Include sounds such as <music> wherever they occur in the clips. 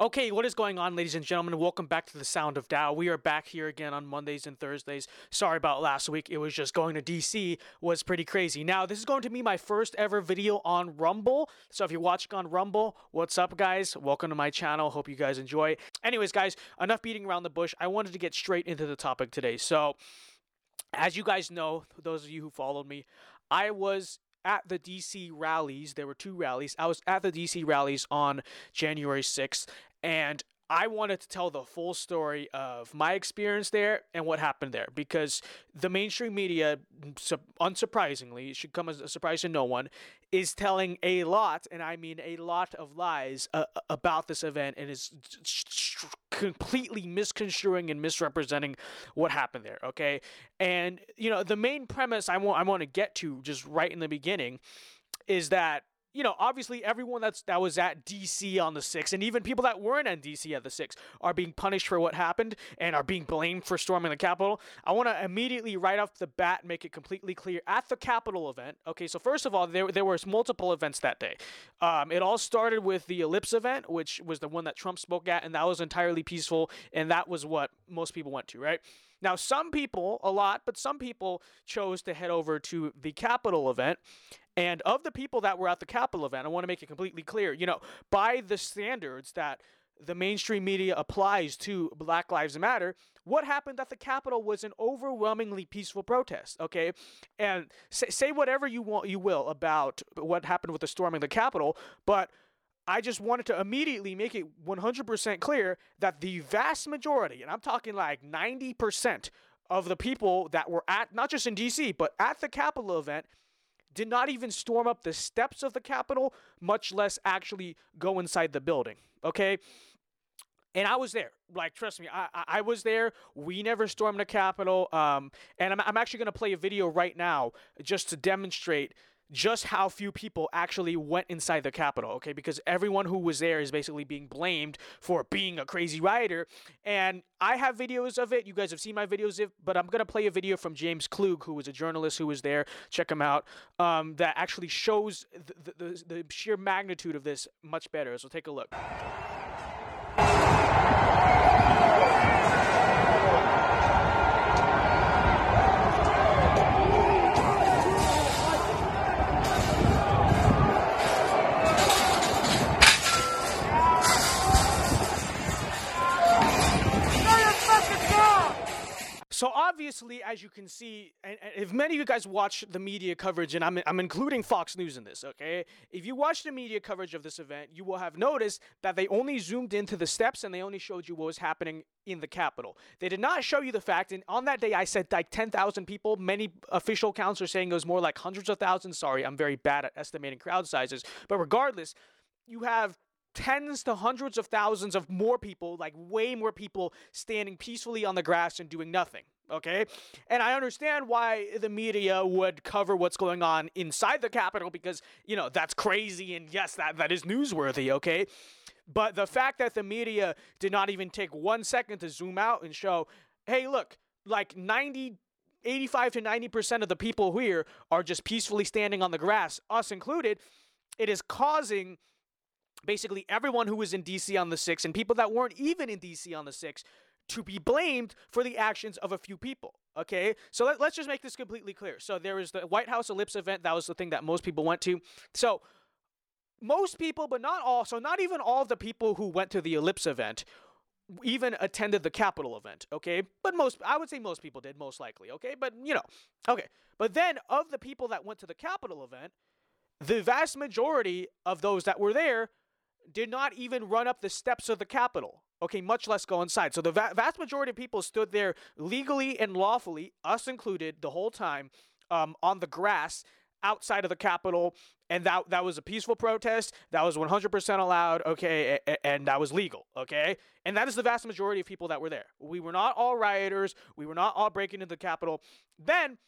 Okay, what is going on, ladies and gentlemen? Welcome back to the Sound of Dow. We are back here again on Mondays and Thursdays. Sorry about last week. It was just going to DC was pretty crazy. Now, this is going to be my first ever video on Rumble. So if you're watching on Rumble, what's up, guys? Welcome to my channel. Hope you guys enjoy. Anyways, guys, enough beating around the bush. I wanted to get straight into the topic today. So, as you guys know, those of you who followed me, I was at the DC rallies. There were two rallies. I was at the DC rallies on January 6th, and I wanted to tell the full story of my experience there and what happened there because the mainstream media, unsurprisingly, should come as a surprise to no one, is telling a lot, and I mean a lot of lies uh, about this event and is completely misconstruing and misrepresenting what happened there. Okay, and you know the main premise I want I want to get to just right in the beginning is that you know, obviously everyone that's that was at DC on the 6th and even people that weren't at DC at the 6th are being punished for what happened and are being blamed for storming the Capitol. I want to immediately right off the bat make it completely clear at the Capitol event. Okay, so first of all, there there was multiple events that day. Um, it all started with the Ellipse event, which was the one that Trump spoke at, and that was entirely peaceful, and that was what most people went to, right? Now, some people, a lot, but some people chose to head over to the Capitol event. And of the people that were at the Capitol event, I want to make it completely clear, you know, by the standards that the mainstream media applies to Black Lives Matter, what happened at the Capitol was an overwhelmingly peaceful protest. Okay, and say, say whatever you want, you will about what happened with the storming the Capitol, but I just wanted to immediately make it 100% clear that the vast majority, and I'm talking like 90% of the people that were at, not just in DC, but at the Capitol event, did not even storm up the steps of the Capitol, much less actually go inside the building. Okay? And I was there. Like, trust me, I, I was there. We never stormed the Capitol. Um, and I'm, I'm actually going to play a video right now just to demonstrate just how few people actually went inside the Capitol, okay? Because everyone who was there is basically being blamed for being a crazy rioter. And I have videos of it. You guys have seen my videos, but I'm going to play a video from James Klug, who was a journalist who was there. Check him out. Um, that actually shows the, the, the sheer magnitude of this much better. So take a look. So obviously, as you can see, and, and, if many of you guys watch the media coverage, and I'm, I'm including Fox News in this, okay? If you watch the media coverage of this event, you will have noticed that they only zoomed into the steps and they only showed you what was happening in the Capitol. They did not show you the fact, and on that day I said like 10,000 people. Many official counts are saying it was more like hundreds of thousands. Sorry, I'm very bad at estimating crowd sizes. But regardless, you have tens to hundreds of thousands of more people, like way more people, standing peacefully on the grass and doing nothing. Okay? And I understand why the media would cover what's going on inside the Capitol because, you know, that's crazy and yes, that, that is newsworthy, okay? But the fact that the media did not even take one second to zoom out and show, hey, look, like 90 85 to 90% of the people here are just peacefully standing on the grass, us included, it is causing basically everyone who was in DC on the 6th and people that weren't even in DC on the 6th to be blamed for the actions of a few people. Okay, so let, us just make this completely clear. So there was the White House Ellipse event. That was the thing that most people went to. So most people, but not all, so not even all of the people who went to the Ellipse event even attended the Capitol event, okay? But most, I would say most people did, most likely, okay? But, you know, okay. But then of the people that went to the Capitol event, the vast majority of those that were there did not even run up the steps of the Capitol, okay, much less go inside. So the va- vast majority of people stood there legally and lawfully, us included, the whole time um, on the grass outside of the Capitol. And that, that was a peaceful protest. That was 100% allowed, okay, and, and that was legal, okay? And that is the vast majority of people that were there. We were not all rioters. We were not all breaking into the Capitol. Then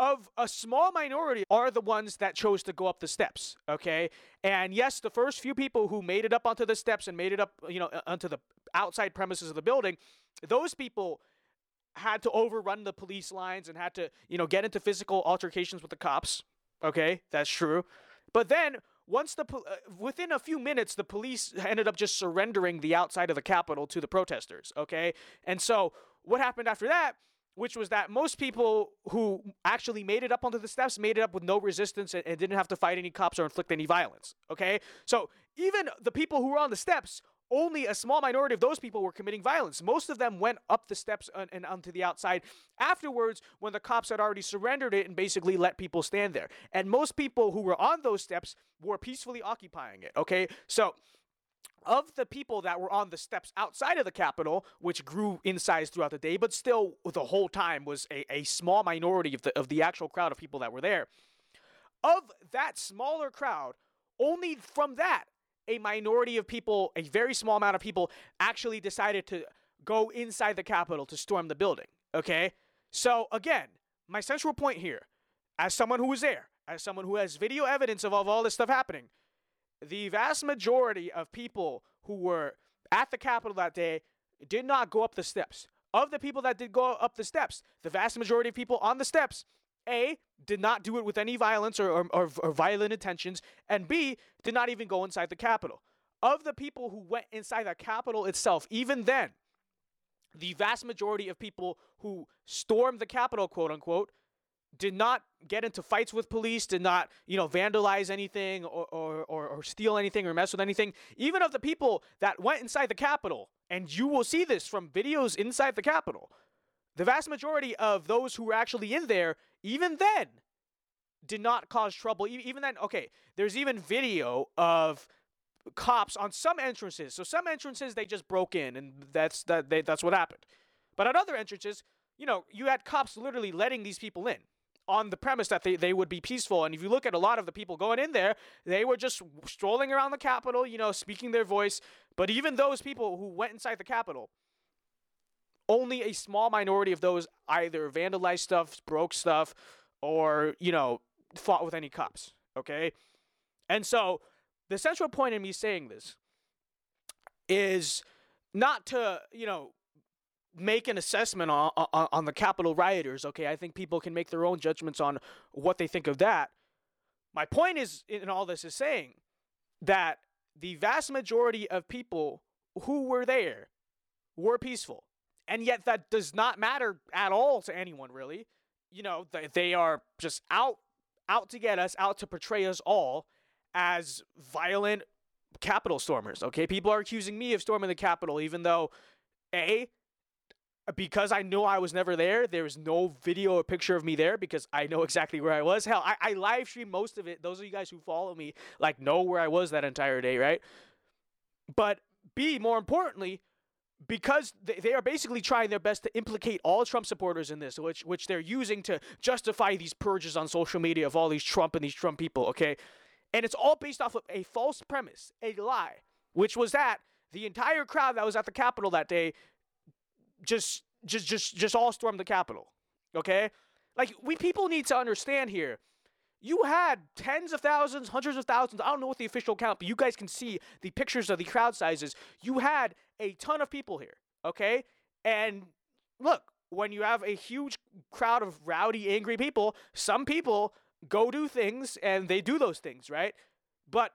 of a small minority are the ones that chose to go up the steps, okay? And yes, the first few people who made it up onto the steps and made it up, you know, onto the outside premises of the building, those people had to overrun the police lines and had to, you know, get into physical altercations with the cops. Okay, that's true. But then once the uh, within a few minutes the police ended up just surrendering the outside of the capitol to the protesters okay and so what happened after that which was that most people who actually made it up onto the steps made it up with no resistance and, and didn't have to fight any cops or inflict any violence okay so even the people who were on the steps only a small minority of those people were committing violence. Most of them went up the steps and, and onto the outside afterwards when the cops had already surrendered it and basically let people stand there. And most people who were on those steps were peacefully occupying it. Okay, so of the people that were on the steps outside of the Capitol, which grew in size throughout the day, but still the whole time was a, a small minority of the of the actual crowd of people that were there. Of that smaller crowd, only from that a minority of people, a very small amount of people, actually decided to go inside the Capitol to storm the building. Okay? So, again, my central point here, as someone who was there, as someone who has video evidence of, of all this stuff happening, the vast majority of people who were at the Capitol that day did not go up the steps. Of the people that did go up the steps, the vast majority of people on the steps a, did not do it with any violence or, or, or, violent intentions, and B, did not even go inside the Capitol. Of the people who went inside the Capitol itself, even then, the vast majority of people who stormed the Capitol, quote unquote, did not get into fights with police, did not, you know, vandalize anything or, or, or, or, steal anything or mess with anything. Even of the people that went inside the Capitol, and you will see this from videos inside the Capitol, the vast majority of those who were actually in there even then, did not cause trouble. Even then, okay, there's even video of cops on some entrances. So some entrances they just broke in, and that's that they, that's what happened. But at other entrances, you know, you had cops literally letting these people in on the premise that they, they would be peaceful. And if you look at a lot of the people going in there, they were just strolling around the Capitol, you know, speaking their voice. But even those people who went inside the Capitol, only a small minority of those either vandalized stuff, broke stuff, or, you know, fought with any cops. Okay? And so the central point in me saying this is not to, you know, make an assessment on, on, on the Capitol rioters. Okay, I think people can make their own judgments on what they think of that. My point is in all this is saying that the vast majority of people who were there were peaceful and yet that does not matter at all to anyone really you know they, they are just out out to get us out to portray us all as violent capitol stormers okay people are accusing me of storming the capitol even though a because I know I was never there, there is no video or picture of me there because I know exactly where I was. Hell, I, I live stream most of it. Those of you guys who follow me like know where I was that entire day, right? But B, more importantly, because they are basically trying their best to implicate all Trump supporters in this, which which they're using to justify these purges on social media of all these Trump and these Trump people, okay? And it's all based off of a false premise, a lie, which was that the entire crowd that was at the Capitol that day just just just just all storm the Capitol. Okay? Like we people need to understand here you had tens of thousands, hundreds of thousands. I don't know what the official count, but you guys can see the pictures of the crowd sizes. You had a ton of people here, okay? And look, when you have a huge crowd of rowdy, angry people, some people go do things and they do those things, right? But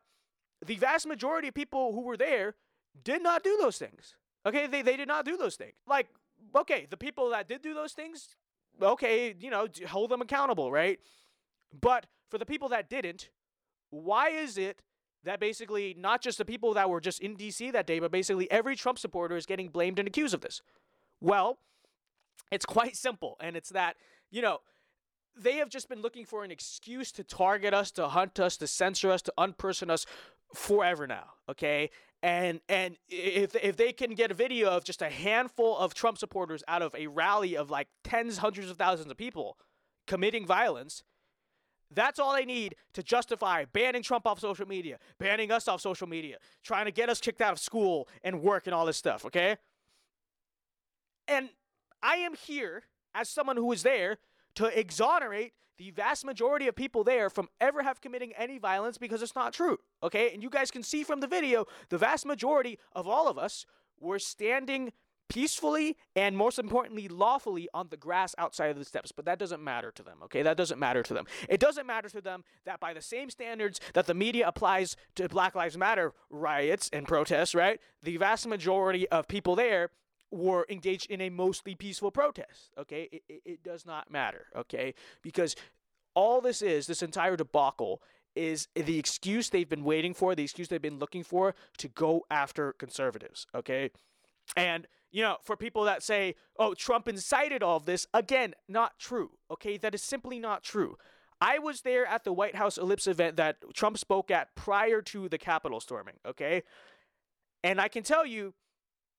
the vast majority of people who were there did not do those things. Okay, they, they did not do those things. Like, okay, the people that did do those things, okay, you know, hold them accountable, right? But for the people that didn't, why is it that basically not just the people that were just in DC that day, but basically every Trump supporter is getting blamed and accused of this? Well, it's <laughs> quite simple, and it's that, you know, they have just been looking for an excuse to target us, to hunt us, to censor us, to unperson us forever now, okay? And and if if they can get a video of just a handful of Trump supporters out of a rally of like tens, hundreds of thousands of people committing violence, that's all they need to justify banning Trump off social media, banning us off social media, trying to get us kicked out of school and work and all this stuff, okay? And I am here as someone who was there to exonerate the vast majority of people there from ever have committing any violence because it's not true, okay? And you guys can see from the video, the vast majority of all of us were standing peacefully and most importantly lawfully on the grass outside of the steps but that doesn't matter to them okay? That doesn't matter to them. It doesn't matter to them that by the same standards that the media applies to black lives matter riots and protests right? The vast majority of people there were engaged in a mostly peaceful protest okay it, it, it does not matter okay because all this is this entire debacle is the excuse they've been waiting for the excuse they've been looking for to go after conservatives okay and you know, for people that say, oh, Trump incited all of this, again, not true. Okay, that is simply not true. I was there at the White House Ellipse event that Trump spoke at prior to the Capitol storming, okay? And I can tell you,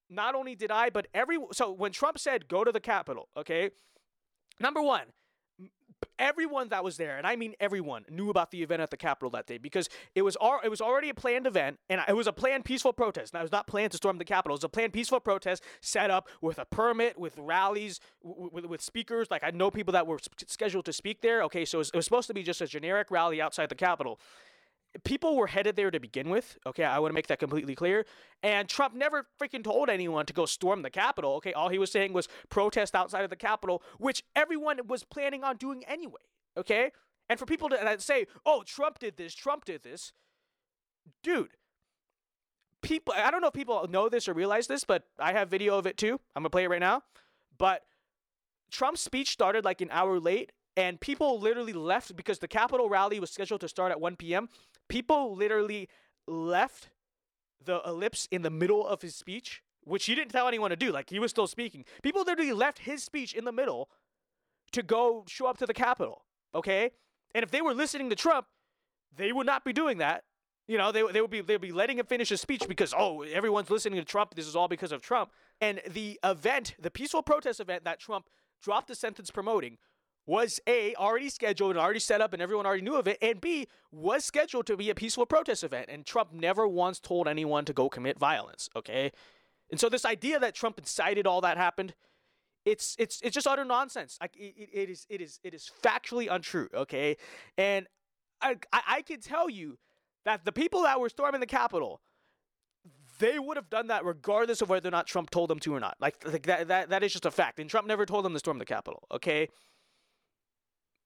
not only did I, but every so when Trump said go to the Capitol, okay? Number one, everyone that was there, and I mean everyone, knew about the event at the Capitol that day because it was al- it was already a planned event, and it was a planned peaceful protest. Now, it was not planned to storm the Capitol. It was a planned peaceful protest set up with a permit, with rallies, w- with, with speakers. Like I know people that were scheduled to speak there. Okay, so it was, it was supposed to be just a generic rally outside the Capitol people were headed there to begin with. Okay, I want to make that completely clear. And Trump never freaking told anyone to go storm the Capitol. Okay, all he was saying was protest outside of the Capitol, which everyone was planning on doing anyway. Okay, and for people to uh, say, "Oh, Trump did this, Trump did this," dude. People, I don't know if people know this or realize this, but I have video of it too. I'm gonna play it right now. But Trump's speech started like an hour late, and people literally left because the Capitol rally was scheduled to start at 1 p.m. People literally left the ellipse in the middle of his speech, which he didn't tell anyone to do. Like he was still speaking. People literally left his speech in the middle to go show up to the Capitol. Okay, and if they were listening to Trump, they would not be doing that. You know, they, they would be they would be letting him finish his speech because oh everyone's listening to Trump. This is all because of Trump. And the event, the peaceful protest event that Trump dropped the sentence promoting, was A, already scheduled and already set up and everyone already knew of it, and B, was scheduled to be a peaceful protest event. And Trump never once told anyone to go commit violence, okay? And so this idea that Trump incited all that happened, it's it's it's just utter nonsense. Like it, it is it is it is factually untrue, okay? And I, I I can tell you that the people that were storming the Capitol, they would have done that regardless of whether or not Trump told them to or not. Like, like that, that that is just a fact. And Trump never told them to storm the Capitol, okay?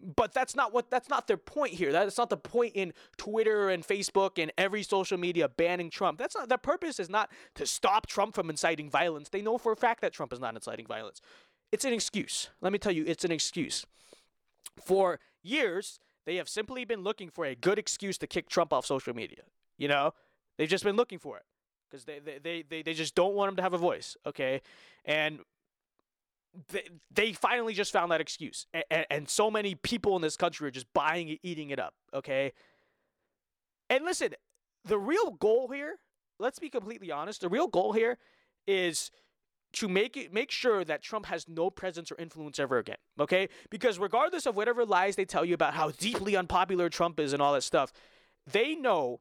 But that's not what that's not their point here. That's not the point in Twitter and Facebook and every social media banning Trump. That's not their purpose is not to stop Trump from inciting violence. They know for a fact that Trump is not inciting violence. It's an excuse. Let me tell you, it's an excuse. For years, they have simply been looking for a good excuse to kick Trump off social media. You know, they've just been looking for it because they, they, they, they, they just don't want him to have a voice. Okay, and they, finally just found that excuse. And, and, so many people in this country are just buying it, eating it up. Okay. And listen, the real goal here, let's be completely honest, the real goal here is to make it make sure that Trump has no presence or influence ever again. Okay? Because regardless of whatever lies they tell you about how deeply unpopular Trump is and all that stuff, they know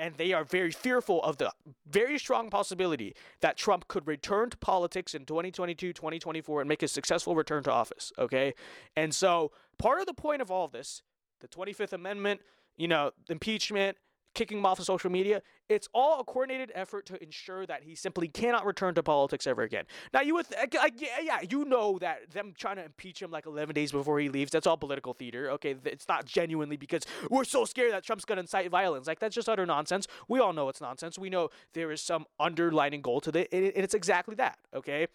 and they are very fearful of the very strong possibility that Trump could return to politics in 2022, 2024, and make a successful return to office. Okay. And so part of the point of all this, the 25th Amendment, you know, impeachment, kicking him off of social media. It's all a coordinated effort to ensure that he simply cannot return to politics ever again. Now, you would, th- yeah, yeah, you know that them trying to impeach him like 11 days before he leaves, that's all political theater. Okay, it's not genuinely because we're so scared that Trump's going to incite violence. Like, that's just utter nonsense. We all know it's nonsense. We know there is some underlining goal to it, and it's exactly that, okay?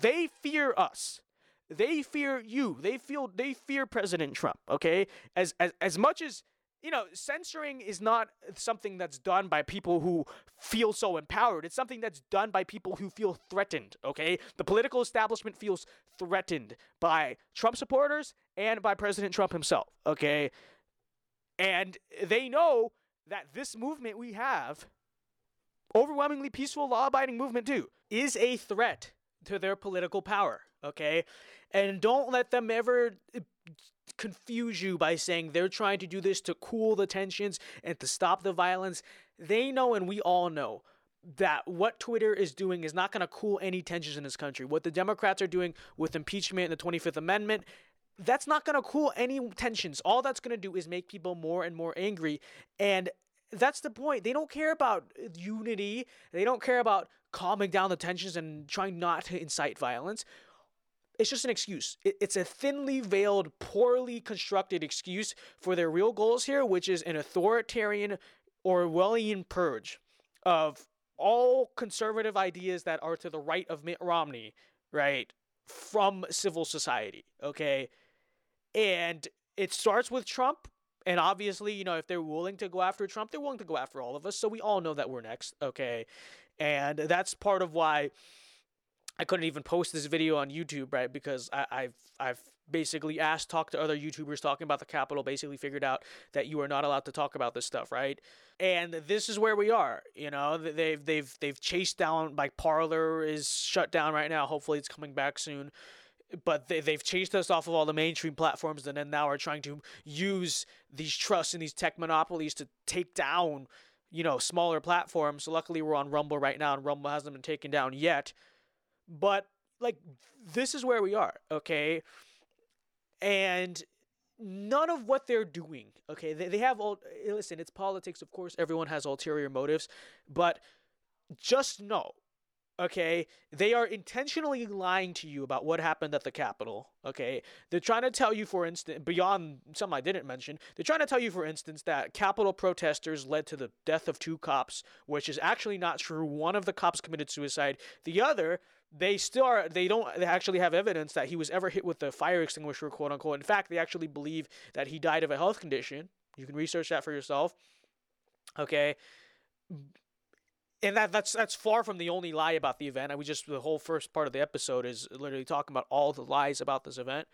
They fear us. They fear you. They feel they fear President Trump, okay? As as as much as you know, censoring is not something that's done by people who feel so empowered. It's something that's done by people who feel threatened, okay? The political establishment feels threatened by Trump supporters and by President Trump himself, okay? And they know that this movement we have, overwhelmingly peaceful, law abiding movement too, is a threat to their political power, okay? And don't let them ever confuse you by saying they're trying to do this to cool the tensions and to stop the violence. They know, and we all know, that what Twitter is doing is not going to cool any tensions in this country. What the Democrats are doing with impeachment and the 25th Amendment, that's not going to cool any tensions. All that's going to do is make people more and more angry. And that's the point. They don't care about unity. They don't care about calming down the tensions and trying not to incite violence. It's just an excuse. It's a thinly veiled, poorly constructed excuse for their real goals here, which is an authoritarian Orwellian purge of all conservative ideas that are to the right of Mitt Romney, right, from civil society, okay? And it starts with Trump. And obviously, you know, if they're willing to go after Trump, they're willing to go after all of us. So we all know that we're next, okay? And that's part of why I couldn't even post this video on YouTube, right? Because I, have I've basically asked, talked to other YouTubers talking about the Capitol, basically figured out that you are not allowed to talk about this stuff, right? And this is where we are. You know, they've they've they've chased down like Parler is shut down right now. Hopefully, it's coming back soon. But they, they've chased us off of all the mainstream platforms, and then now are trying to use these trusts and these tech monopolies to take down, you know, smaller platforms. So luckily, we're on Rumble right now, and Rumble hasn't been taken down yet but like this is where we are, okay? And none of what they're doing, okay? They, they have all listen, it's politics, of course, everyone has ulterior motives, but just know okay? They are intentionally lying to you about what happened at the capitol okay? They're trying to tell you for instance beyond some i didn't mention they're trying to tell you for instance that capitol protesters led to the death of two cops which is actually not true. One of the cops committed suicide. The other they still are they don't they actually have evidence that he was ever hit with a fire extinguisher quote unquote. In fact they actually believe that he died of a health condition. You can research that for yourself okay and that that's that's far from the only lie about the event. I we just the whole first part of the episode is literally talking about all the lies about this event.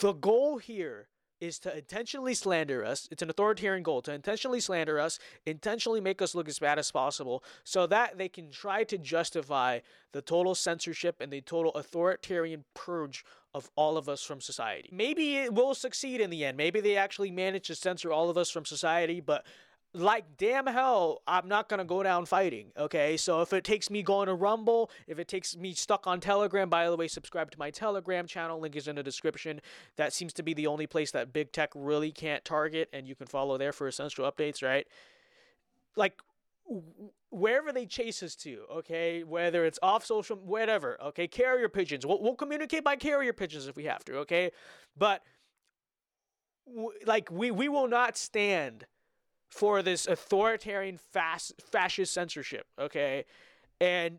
The goal here is to intentionally slander us. It's an authoritarian goal to intentionally slander us, intentionally make us look as bad as possible, so that they can try to justify the total censorship and the total authoritarian purge of all of us from society. Maybe it will succeed in the end. Maybe they actually manage to censor all of us from society, but like damn hell i'm not gonna go down fighting okay? So if it takes me going to rumble if it takes me stuck on telegram by the way subscribe to my telegram channel link is in the description. That seems to be the only place that big tech really can't target and you can follow there for essential updates right? Like wherever they chase us to okay? Whether it's off social whatever okay? Carrier pigeons. We'll, we'll communicate by carrier pigeons if we have to okay? But w- like we we will not stand for this authoritarian fast fascist censorship okay? And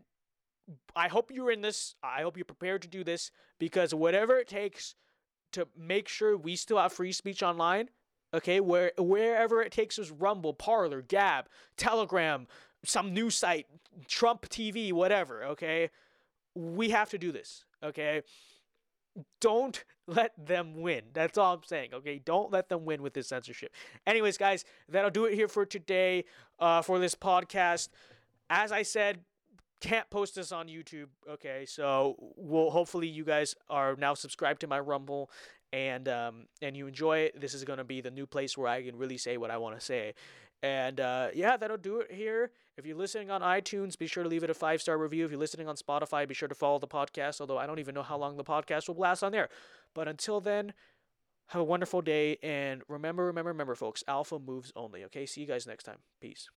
i hope you're in this i hope you're prepared to do this because whatever it takes to make sure we still have free speech online okay? Where wherever it takes us rumble parler gab telegram some new site trump tv whatever okay? We have to do this okay don't let them win. That's all I'm saying. Okay, don't let them win with this censorship. Anyways, guys, that'll do it here for today. Uh, for this podcast, as I said, can't post this on YouTube. Okay, so we'll hopefully you guys are now subscribed to my Rumble and um, and you enjoy it. This is gonna be the new place where I can really say what I want to say. And uh, yeah, that'll do it here. If you're listening on iTunes, be sure to leave it a five star review. If you're listening on Spotify, be sure to follow the podcast, although I don't even know how long the podcast will last on there. But until then, have a wonderful day. And remember, remember, remember, folks, alpha moves only. Okay, see you guys next time. Peace.